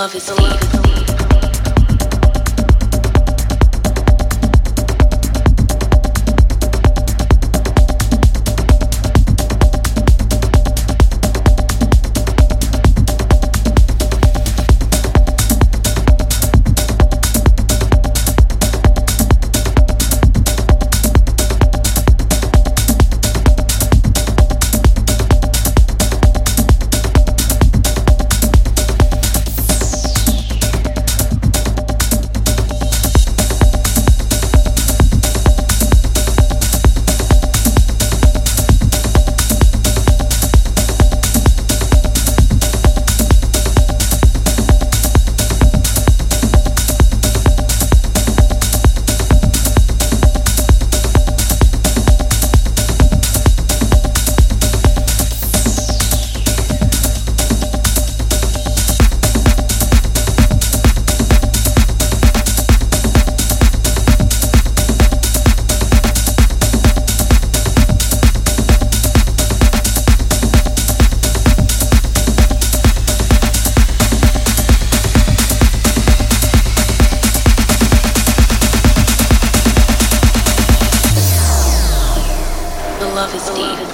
love is deep. self-esteem.